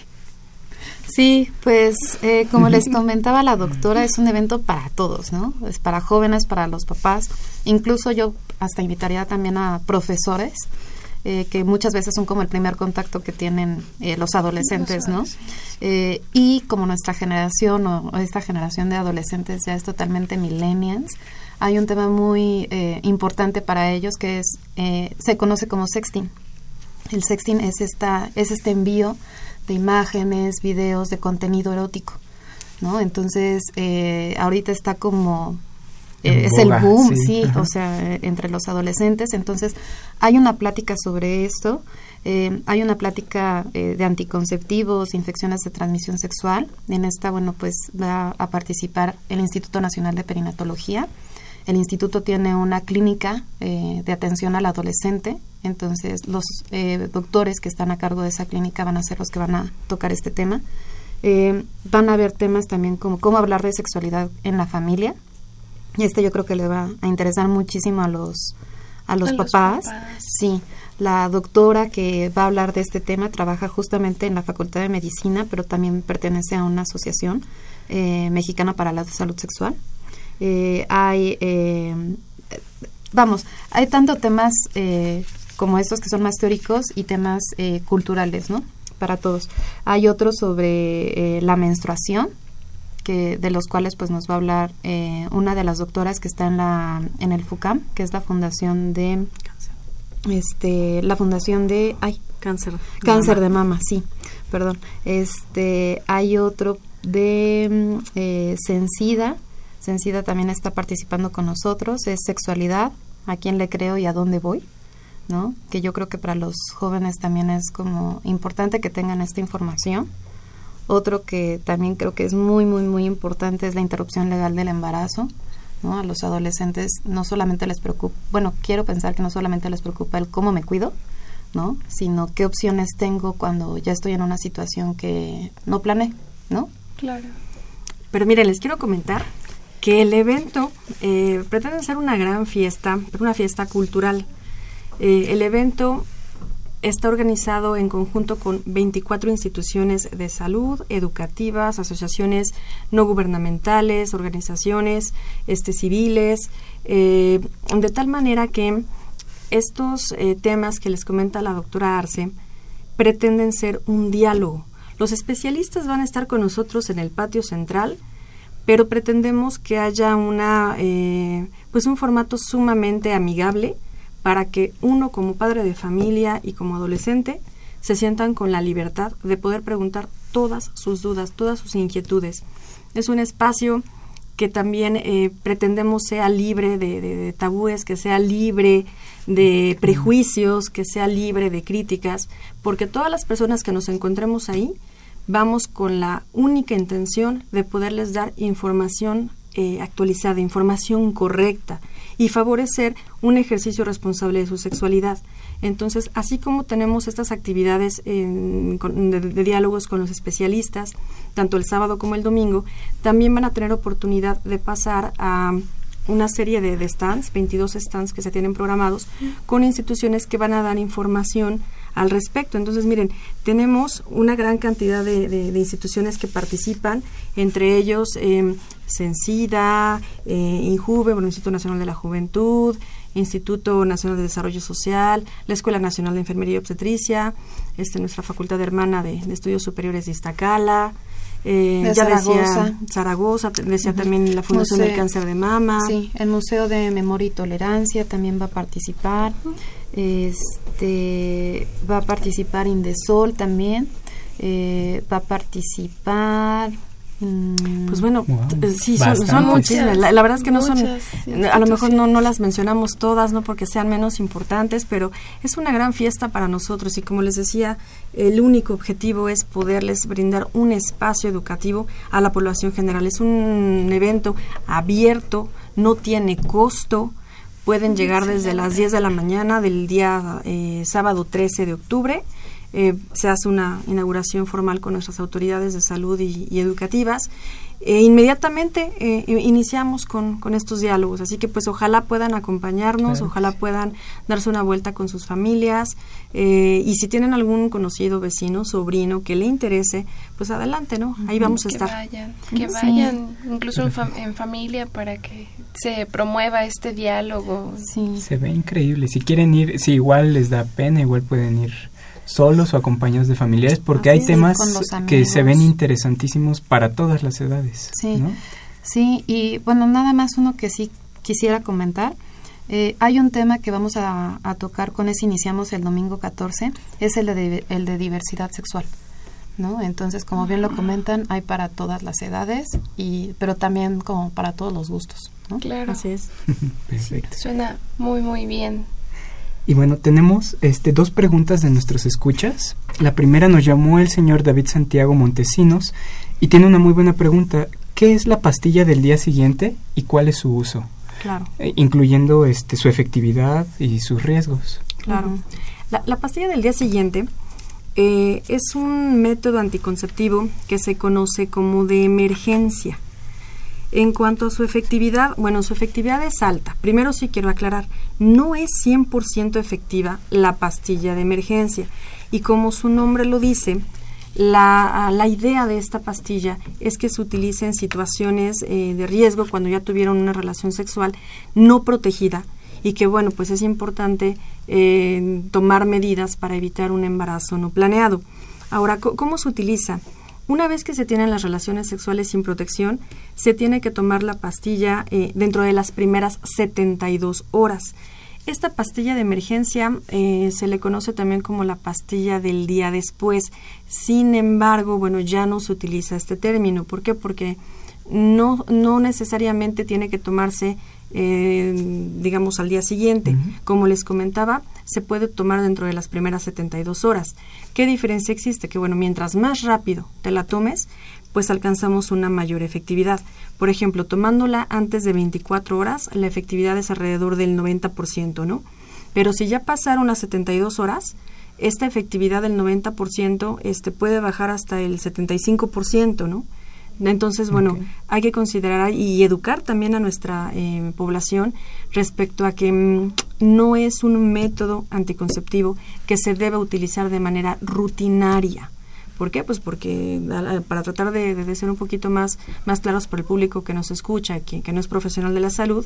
Sí, pues eh, como les comentaba la doctora, es un evento para todos, ¿no? Es para jóvenes, para los papás. Incluso yo hasta invitaría también a profesores eh, que muchas veces son como el primer contacto que tienen eh, los adolescentes, ¿no? Eh, y como nuestra generación o, esta generación de adolescentes ya es totalmente millennials, hay un tema muy importante para ellos que es se conoce como sexting. El sexting es esta es este envío de imágenes, videos, de contenido erótico, ¿no? Entonces ahorita está como eh, es el boom, sí, o sea, entre los adolescentes. Entonces, hay una plática sobre esto, eh, hay una plática eh, de anticonceptivos, infecciones de transmisión sexual. En esta, bueno, pues va a participar el Instituto Nacional de Perinatología. El instituto tiene una clínica de atención al adolescente, entonces los doctores que están a cargo de esa clínica van a ser los que van a tocar este tema. van a haber temas también como cómo hablar de sexualidad en la familia, y este yo creo que le va a interesar muchísimo a los a los, papás. Sí, la doctora que va a hablar de este tema trabaja justamente en la Facultad de Medicina, pero también pertenece a una asociación eh, mexicana para la salud sexual. Eh, hay, eh, vamos, hay tanto temas como estos que son más teóricos y temas culturales, ¿no? Para todos. Hay otro sobre la menstruación, de los cuales pues nos va a hablar eh, una de las doctoras que está en la en el FUCAM, que es la fundación de este la fundación de ay cáncer cáncer de mama, sí, perdón. Este hay otro de mm, eh, Sencida, Sencida también está participando con nosotros, es sexualidad, a quién le creo y a dónde voy. ¿no? Que yo creo que para los jóvenes también es como importante que tengan esta información otro que también creo que es muy, muy, muy importante es la interrupción legal del embarazo. ¿no? A los adolescentes no solamente les preocupa, bueno, quiero pensar que no solamente les preocupa el cómo me cuido, ¿no? Sino qué opciones tengo cuando ya estoy en una situación que no planeé, ¿no? Claro. Pero miren, les quiero comentar que el evento eh, pretende ser una gran fiesta, una fiesta cultural. Eh, el evento está organizado en conjunto con 24 instituciones de salud, educativas, asociaciones no gubernamentales, organizaciones este, civiles, eh, de tal manera que estos eh, temas que les comenta la doctora Arce pretenden ser un diálogo. Los especialistas van a estar con nosotros en el patio central, pero pretendemos que haya una, eh, pues un formato sumamente amigable, para que uno como padre de familia y como adolescente se sientan con la libertad de poder preguntar todas sus dudas, todas sus inquietudes. Es un espacio que también eh, pretendemos sea libre de, tabúes, que sea libre de prejuicios, que sea libre de críticas, porque todas las personas que nos encontremos ahí vamos con la única intención de poderles dar información eh, actualizada, información correcta y favorecer un ejercicio responsable de su sexualidad. Entonces, así como tenemos estas actividades de, diálogos con los especialistas, tanto el sábado como el domingo, también van a tener oportunidad de pasar a una serie de, stands, 22 stands que se tienen programados, con instituciones que van a dar información al respecto. Entonces, miren, tenemos una gran cantidad de, instituciones que participan, entre ellos eh, Censida, eh, INJUVE, el Instituto Nacional de la Juventud, Instituto Nacional de Desarrollo Social, la Escuela Nacional de Enfermería y Obstetricia, este, nuestra Facultad Hermana de, Estudios Superiores de Iztacala, eh, ya Zaragoza. decía Zaragoza, decía también la Fundación del Cáncer de Mama. Sí, el Museo de Memoria y Tolerancia también va a participar. Este va a participar Indesol también. Eh, va a participar pues bueno, eh, sí, son, muchas. La, verdad es que no son, a lo mejor no, no las mencionamos todas, no porque sean menos importantes, pero es una gran fiesta para nosotros y como les decía, el único objetivo es poderles brindar un espacio educativo a la población general. Es un evento abierto, no tiene costo, pueden llegar desde las 10 de la mañana del día eh, sábado 13 de octubre eh, se hace una inauguración formal con nuestras autoridades de salud y, educativas. E inmediatamente eh, iniciamos con, estos diálogos, así que pues ojalá puedan acompañarnos, ojalá puedan darse una vuelta con sus familias eh, y si tienen algún conocido, vecino, sobrino que le interese, pues adelante, ¿no? Ahí vamos a estar. Vayan, que vayan, incluso en, familia para que se promueva este diálogo. Sí. Se ve increíble. Si quieren ir, si igual les da pena, igual pueden ir solos o acompañados de familiares, porque hay temas que se ven interesantísimos para todas las edades. Sí, sí, y bueno, nada más uno que sí quisiera comentar. Eh, hay un tema que vamos a, tocar con ese iniciamos el domingo 14, es el de, el de diversidad sexual. ¿no? Entonces, como bien lo comentan, hay para todas las edades, y pero también como para todos los gustos. ¿no? Claro. Así es. Suena muy, muy bien. Y bueno, tenemos este, dos preguntas de nuestros escuchas. La primera nos llamó el señor David Santiago Montesinos y tiene una muy buena pregunta. ¿Qué es la pastilla del día siguiente y cuál es su uso? Claro. Eh, incluyendo este, su efectividad y sus riesgos. Claro. la, pastilla del día siguiente eh, es un método anticonceptivo que se conoce como de emergencia. En cuanto a su efectividad, bueno, su efectividad es alta. Primero sí quiero aclarar, no es 100% efectiva la pastilla de emergencia. Y como su nombre lo dice, la, la, idea de esta pastilla es que se utilice en situaciones eh, de riesgo cuando ya tuvieron una relación sexual no protegida y que bueno pues es importante eh, tomar medidas para evitar un embarazo no planeado. Ahora, ¿cómo se utiliza? Una vez que se tienen las relaciones sexuales sin protección, se tiene que tomar la pastilla eh, dentro de las primeras 72 horas. Esta pastilla de emergencia eh, se le conoce también como la pastilla del día después. Sin embargo, bueno, ya no se utiliza este término. ¿Por qué? Porque no, no necesariamente tiene que tomarse eh, digamos, al día siguiente. Como les comentaba, se puede tomar dentro de las primeras 72 horas. ¿Qué diferencia existe? Que, bueno, mientras más rápido te la tomes, pues alcanzamos una mayor efectividad. Por ejemplo, tomándola antes de 24 horas, la efectividad es alrededor del 90%, ¿no? Pero si ya pasaron las 72 horas, esta efectividad del 90% este, puede bajar hasta el 75%, ¿no? Entonces, bueno, hay que considerar y educar también a nuestra eh, población respecto a que mm, no es un método anticonceptivo que se debe utilizar de manera rutinaria. ¿Por qué? Pues porque para tratar de, ser un poquito más, más claros para el público que nos escucha, que, que no es profesional de la salud,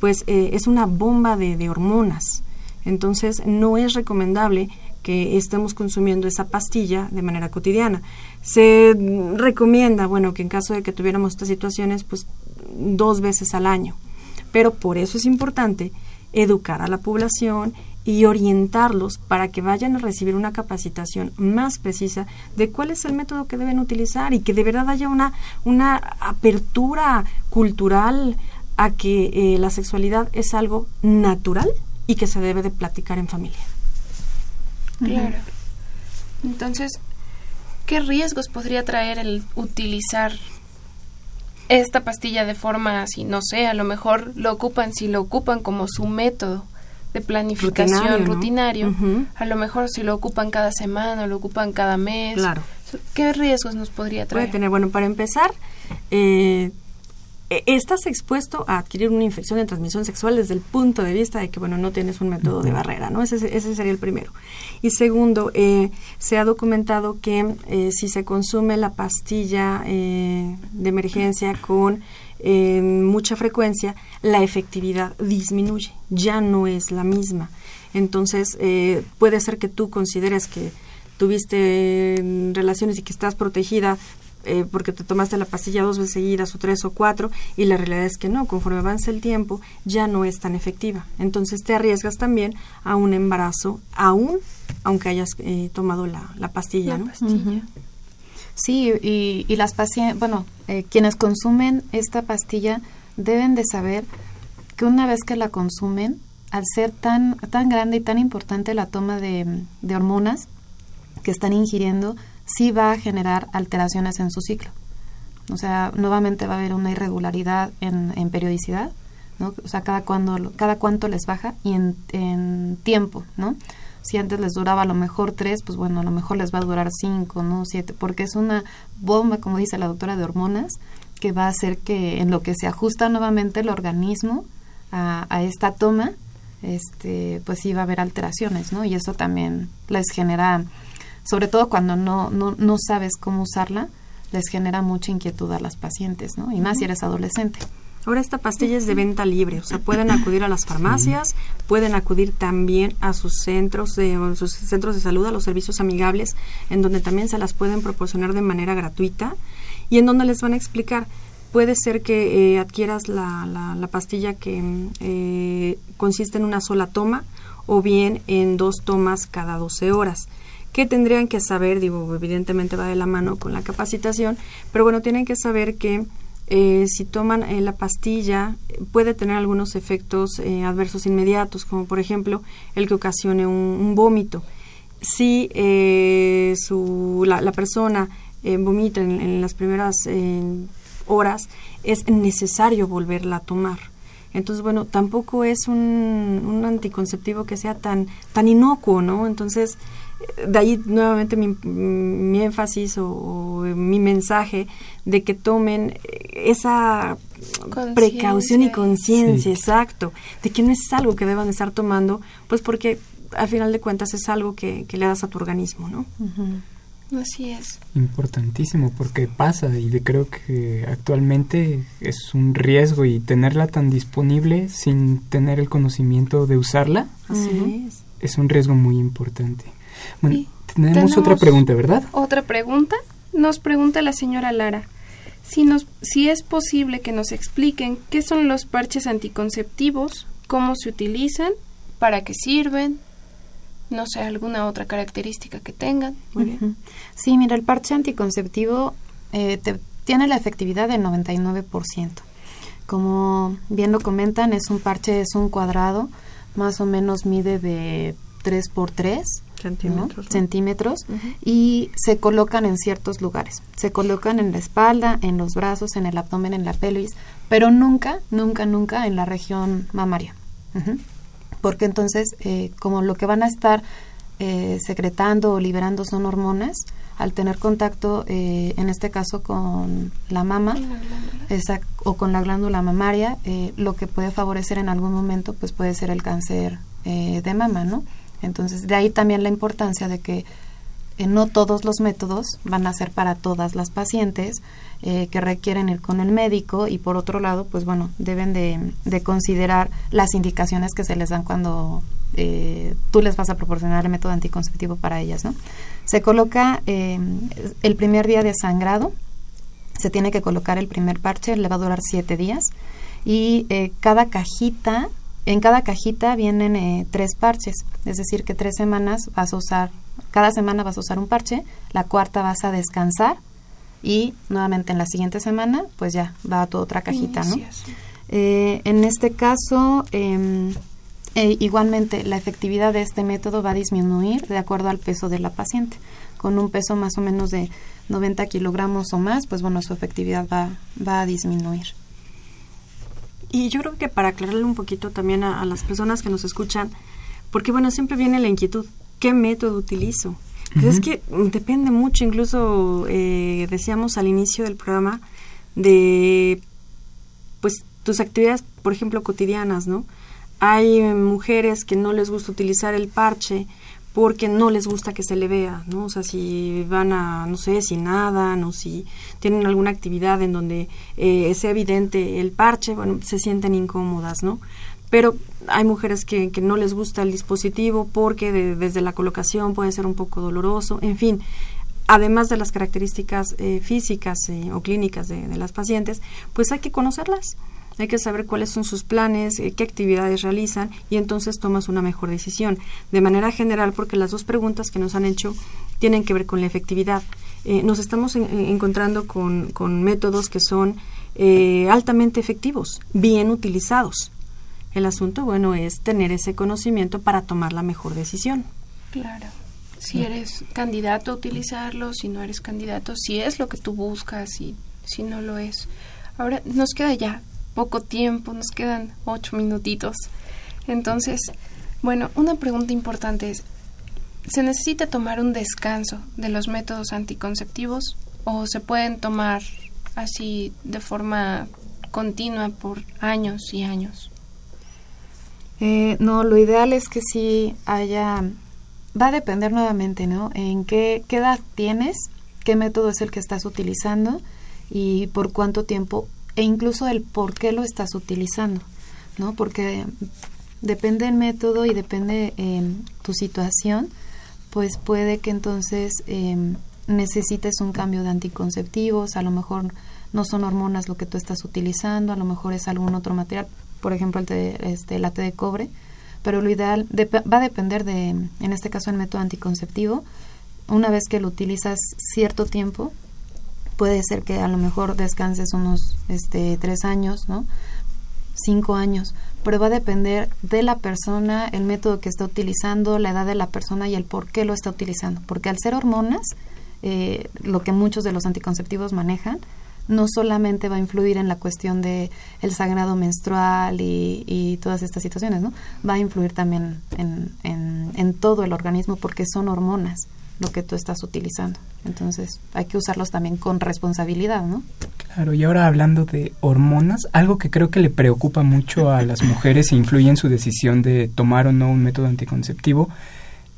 pues eh, es una bomba de, de hormonas. Entonces, no es recomendable que estemos consumiendo esa pastilla de manera cotidiana. Se recomienda, bueno, que en caso de que tuviéramos estas situaciones, pues dos veces al año. Pero por eso es importante educar a la población y orientarlos para que vayan a recibir una capacitación más precisa de cuál es el método que deben utilizar y que de verdad haya una, una apertura cultural a que eh, la sexualidad es algo natural y que se debe de platicar en familia. Claro. Entonces, ¿qué riesgos podría traer el utilizar esta pastilla de forma así? No sé, a lo mejor lo ocupan, si lo ocupan como su método de planificación rutinario, a lo mejor si lo ocupan cada semana, lo ocupan cada mes. Claro. ¿Qué riesgos nos podría traer? Puede tener, bueno, para empezar, eh, estás expuesto a adquirir una infección de transmisión sexual desde el punto de vista de que, bueno, no tienes un método de barrera, ¿no? Ese, ese sería el primero. Y segundo, eh, se ha documentado que eh, si se consume la pastilla de emergencia con mucha frecuencia, la efectividad disminuye, ya no es la misma. Entonces, eh, puede ser que tú consideres que tuviste relaciones y que estás protegida eh, porque te tomaste la pastilla dos veces seguidas o tres o cuatro y la realidad es que no, conforme avanza el tiempo ya no es tan efectiva. Entonces te arriesgas también a un embarazo aún aunque hayas eh, tomado la, la pastilla. ¿no? Sí, y, y las pacientes, bueno, quienes consumen esta pastilla deben de saber que una vez que la consumen, al ser tan, tan grande y tan importante la toma de, hormonas que están ingiriendo, sí va a generar alteraciones en su ciclo. O sea, nuevamente va a haber una irregularidad en, periodicidad, ¿no? O sea, cada, cada cuánto les baja y en, tiempo, ¿no? Si antes les duraba a lo mejor tres, pues bueno, a lo mejor les va a durar cinco, ¿no? Siete, porque es una bomba, como dice la doctora, de hormonas que va a hacer que en lo que se ajusta nuevamente el organismo a, esta toma, este, pues sí va a haber alteraciones, ¿no? Y eso también les genera, sobre todo cuando no, no, no sabes cómo usarla, les genera mucha inquietud a las pacientes, ¿no? Y más si eres adolescente. Ahora esta pastilla es de venta libre, o sea, pueden acudir a las farmacias, pueden acudir también a sus centros de sus centros de salud, a los servicios amigables, en donde también se las pueden proporcionar de manera gratuita y en donde les van a explicar puede ser que eh, adquieras la, la, pastilla que eh, consiste en una sola toma o bien en dos tomas cada 12 horas. ¿Qué tendrían que saber? Digo, evidentemente va de la mano con la capacitación, pero bueno, tienen que saber que eh, si toman la pastilla puede tener algunos efectos adversos inmediatos, como por ejemplo el que ocasione un, vómito. Si su, la, persona vomita en, en, las primeras horas, es necesario volverla a tomar. Entonces, bueno, tampoco es un, un anticonceptivo que sea tan, tan inocuo, ¿no? Entonces, de ahí nuevamente mi, mi énfasis o, mi mensaje de que tomen esa precaución y conciencia, exacto, de que no es algo que deban estar tomando, pues porque al final de cuentas es algo que, le das a tu organismo, ¿no? Así es. Importantísimo porque pasa y creo que actualmente es un riesgo y tenerla tan disponible sin tener el conocimiento de usarla es. es un riesgo muy importante. Bueno, tenemos, otra pregunta, ¿verdad? Otra pregunta. Nos pregunta la señora Lara. Si, nos, si es posible que nos expliquen qué son los parches anticonceptivos, cómo se utilizan, para qué sirven, no sé, alguna otra característica que tengan. Sí, mira, el parche anticonceptivo eh, tiene la efectividad del 99%. Como bien lo comentan, es un parche, es un cuadrado, más o menos mide de 3 por 3 centímetros, centímetros y se colocan en ciertos lugares. Se colocan en la espalda, en los brazos, en el abdomen, en la pelvis, pero nunca, nunca, nunca en la región mamaria. Porque entonces eh, como lo que van a estar eh, secretando o liberando son hormonas, al tener contacto, eh, en este caso con la mama esa, o con la glándula mamaria, lo que puede favorecer en algún momento pues puede ser el cáncer de mama, ¿no? Entonces, de ahí también la importancia de que no todos los métodos van a ser para todas las pacientes eh, que requieren ir con el médico y por otro lado, pues bueno, deben de, considerar las indicaciones que se les dan cuando eh, tú les vas a proporcionar el método anticonceptivo para ellas, ¿no? Se coloca eh, el primer día de sangrado, se tiene que colocar el primer parche, le va a durar siete días y cada cajita en cada cajita vienen eh, tres parches, es decir, que tres semanas vas a usar, cada semana vas a usar un parche, la cuarta vas a descansar y nuevamente en la siguiente semana pues ya va a tu otra cajita, ¿no? Eh, en este caso, em, e igualmente la efectividad de este método va a disminuir de acuerdo al peso de la paciente. Con un peso más o menos de 90 kilogramos o más, pues bueno, su efectividad va, va a disminuir. Y yo creo que para aclararle un poquito también a, las personas que nos escuchan, porque bueno, siempre viene la inquietud, ¿qué método utilizo? Pues es que depende mucho, incluso eh, decíamos al inicio del programa, de pues tus actividades, por ejemplo, cotidianas, ¿no? Hay mujeres que no les gusta utilizar el parche porque no les gusta que se le vea, ¿no? O sea, si van a, no sé, si nadan o si tienen alguna actividad en donde eh, sea evidente el parche, bueno, se sienten incómodas, ¿no? Pero hay mujeres que, que no les gusta el dispositivo porque desde la colocación puede ser un poco doloroso, en fin. Además de las características eh, físicas eh, o clínicas de, de las pacientes, pues hay que conocerlas hay que saber cuáles son sus planes, eh, qué actividades realizan y entonces tomas una mejor decisión. De manera general, porque las dos preguntas que nos han hecho tienen que ver con la efectividad. Eh, nos estamos encontrando con, métodos que son eh, altamente efectivos, bien utilizados. El asunto, bueno, es tener ese conocimiento para tomar la mejor decisión. Claro. Si eres candidato a utilizarlo, si no eres candidato, si es lo que tú buscas y si no lo es. Ahora, nos queda ya poco tiempo, nos quedan ocho minutitos. Entonces, bueno, una pregunta importante es, ¿se necesita tomar un descanso de los métodos anticonceptivos o se pueden tomar así de forma continua por años y años? Eh, no, lo ideal es que sí haya, va a depender nuevamente, ¿no? En qué, qué edad tienes, qué método es el que estás utilizando y por cuánto tiempo e incluso el por qué lo estás utilizando, ¿no? Porque depende el método y depende eh, tu situación, pues puede que entonces em, necesites un cambio de anticonceptivos, a lo mejor no son hormonas lo que tú estás utilizando, a lo mejor es algún otro material, por ejemplo el de, este, la de cobre, pero lo ideal va a depender de, en este caso, el método anticonceptivo. Una vez que lo utilizas cierto tiempo, puede ser que a lo mejor descanses unos este, tres años, ¿no? Cinco años, pero va a depender de la persona, el método que está utilizando, la edad de la persona y el por qué lo está utilizando. Porque al ser hormonas, eh, lo que muchos de los anticonceptivos manejan, no solamente va a influir en la cuestión de el sagrado menstrual y, y todas estas situaciones, ¿no? Va a influir también en, en, en todo el organismo porque son hormonas lo que tú estás utilizando. Entonces hay que usarlos también con responsabilidad, ¿no? Claro, y ahora hablando de hormonas, algo que creo que le preocupa mucho a las mujeres e influye en su decisión de tomar o no un método anticonceptivo,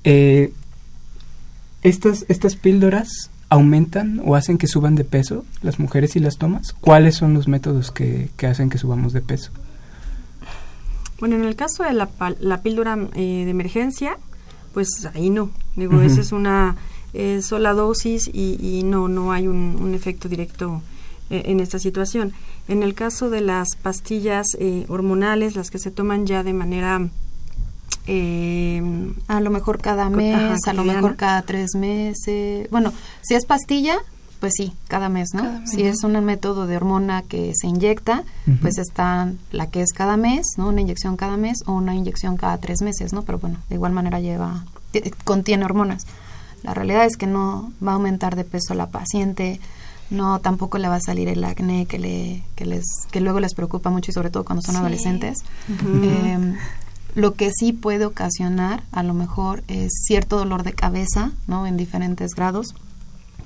eh, estas, estas píldoras aumentan o hacen que suban de peso las mujeres y las tomas. ¿Cuáles son los métodos que, que hacen que subamos de peso? Bueno, en el caso de la, la píldora eh, de emergencia, pues ahí no. Digo, esa es una eh, sola dosis y, no, no hay un, efecto directo eh, en esta situación. En el caso de las pastillas eh, hormonales, las que se toman ya de manera... a lo mejor cada mes, a lo mejor cada tres meses. Bueno, si es pastilla, pues sí, cada mes, ¿no? Si es un método de hormona que se inyecta, pues está la que es cada mes, ¿no? Una inyección cada mes o una inyección cada tres meses, ¿no? Pero bueno, de igual manera lleva, contiene hormonas. La realidad es que no va a aumentar de peso la paciente, no tampoco le va a salir el acné que le que les que luego les preocupa mucho y sobre todo cuando son adolescentes. Em, lo que sí puede ocasionar, a lo mejor, es cierto dolor de cabeza, ¿no? En diferentes grados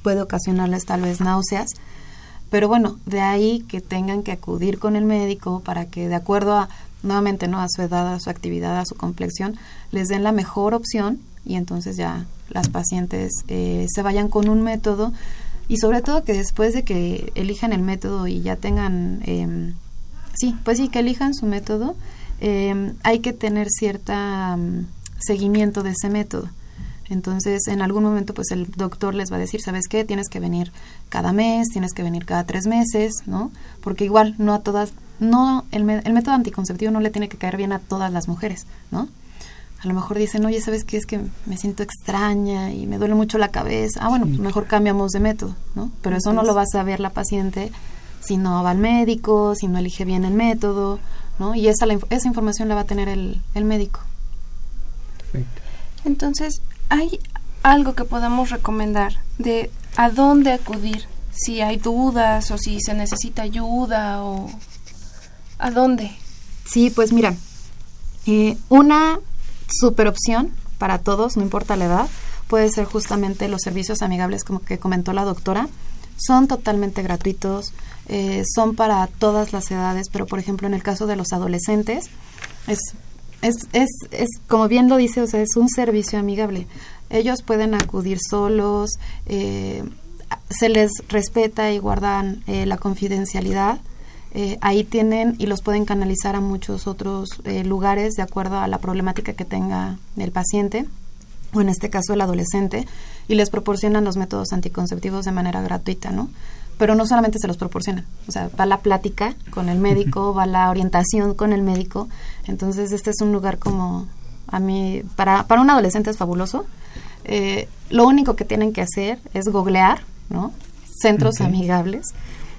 puede ocasionarles tal vez náuseas, pero bueno, de ahí que tengan que acudir con el médico para que de acuerdo a nuevamente no a su edad, a su actividad, a su complexión, les den la mejor opción y entonces ya las pacientes eh, se vayan con un método y sobre todo que después de que elijan el método y ya tengan, eh, sí, pues sí, que elijan su método, eh, hay que tener cierta mm, seguimiento de ese método. Entonces, en algún momento, pues el doctor les va a decir, ¿sabes qué? Tienes que venir cada mes, tienes que venir cada tres meses, ¿no? Porque igual no a todas no el, el método anticonceptivo no le tiene que caer bien a todas las mujeres, ¿no? a lo mejor dicen, oye, ¿sabes qué? Es que me siento extraña y me duele mucho la cabeza. Ah, bueno, mejor cambiamos de método, ¿no? Pero eso no lo va a saber la paciente si no va al médico, si no elige bien el método, ¿no? Y esa, esa información la va a tener el, el médico. Perfecto. Entonces, ¿hay algo que podamos recomendar de a dónde acudir? Si hay dudas o si se necesita ayuda o a dónde. Sí, pues mira, eh, una super opción para todos, no importa la edad, puede ser justamente los servicios amigables como que comentó la doctora. Son totalmente gratuitos, eh, son para todas las edades, pero por ejemplo en el caso de los adolescentes, es, es, es, es como bien lo dice, o sea, es un servicio amigable. Ellos pueden acudir solos, eh, se les respeta y guardan eh, la confidencialidad eh, ahí tienen y los pueden canalizar a muchos otros eh, lugares de acuerdo a la problemática que tenga el paciente o en este caso el adolescente y les proporcionan los métodos anticonceptivos de manera gratuita, ¿no? Pero no solamente se los proporcionan, o sea, va la plática con el médico, va la orientación con el médico, entonces este es un lugar como a mí, para, para un adolescente es fabuloso. Eh, lo único que tienen que hacer es googlear, ¿no? Centros amigables.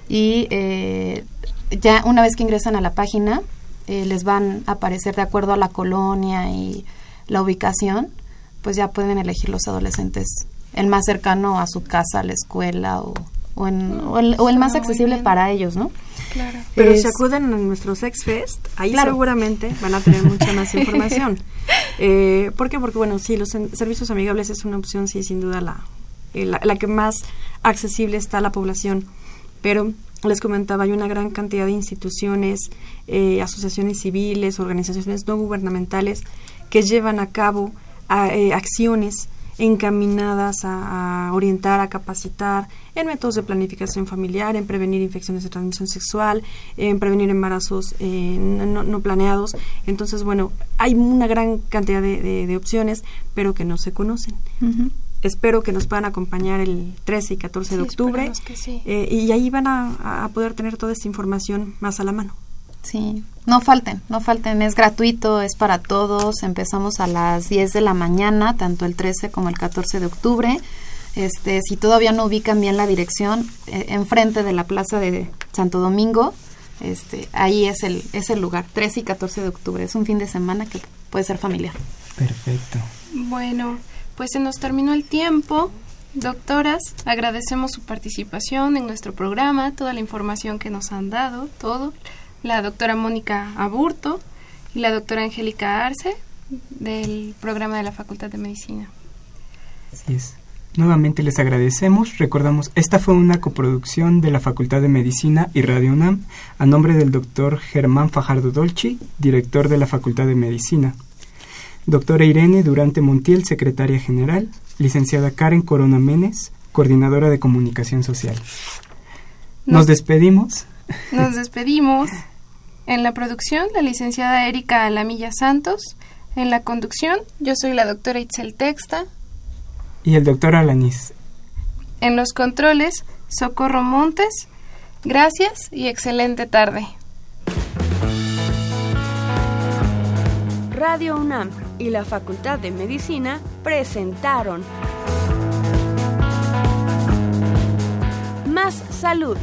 Y eh, ya una vez que ingresan a la página, eh, les van a aparecer de acuerdo a la colonia y la ubicación, pues ya pueden elegir los adolescentes el más cercano a su casa, a la escuela o, o, el, más accesible para ellos, ¿no? Claro. Pero si acuden a nuestro Sex Fest, ahí seguramente van a tener mucha más información. Eh, ¿Por qué? Porque, bueno, sí, los servicios amigables es una opción, sí, sin duda la, eh, la, la que más accesible está a la población. Pero les comentaba, hay una gran cantidad de instituciones, eh, asociaciones civiles, organizaciones no gubernamentales que llevan a cabo eh, acciones encaminadas a, orientar, a capacitar en métodos de planificación familiar, en prevenir infecciones de transmisión sexual, en prevenir embarazos eh, no, planeados. Entonces, bueno, hay una gran cantidad de, opciones, pero que no se conocen espero que nos puedan acompañar el 13 y 14 de octubre. Eh, y ahí van a, poder tener toda esta información más a la mano. Sí, no falten, no falten, es gratuito, es para todos. Empezamos a las 10 de la mañana, tanto el 13 como el 14 de octubre. Este, si todavía no ubican bien la dirección, eh, enfrente de la Plaza de Santo Domingo, este, ahí es el, es el lugar, 13 y 14 de octubre. Es un fin de semana que puede ser familiar. Perfecto. Bueno, pues se nos terminó el tiempo. Doctoras, agradecemos su participación en nuestro programa, toda la información que nos han dado, todo. La doctora Mónica Aburto y la doctora Angélica Arce del programa de la Facultad de Medicina. Así es. Nuevamente les agradecemos. Recordamos, esta fue una coproducción de la Facultad de Medicina y Radio UNAM a nombre del doctor Germán Fajardo Dolci, director de la Facultad de Medicina. Doctora Irene Durante Montiel, secretaria general. Licenciada Karen Corona Menes, coordinadora de comunicación social. Nos, despedimos. Nos despedimos. En la producción, la licenciada Erika Alamilla Santos. En la conducción, yo soy la doctora Itzel Texta. Y el doctor Alanis. En los controles, Socorro Montes. Gracias y excelente tarde. Radio UNAM y la Facultad de Medicina presentaron Más Salud.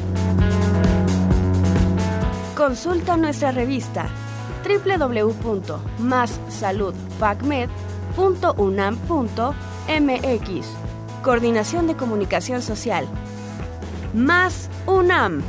Consulta nuestra revista www.massaludfacmed.unam.mx. Coordinación de Comunicación Social. Más UNAM.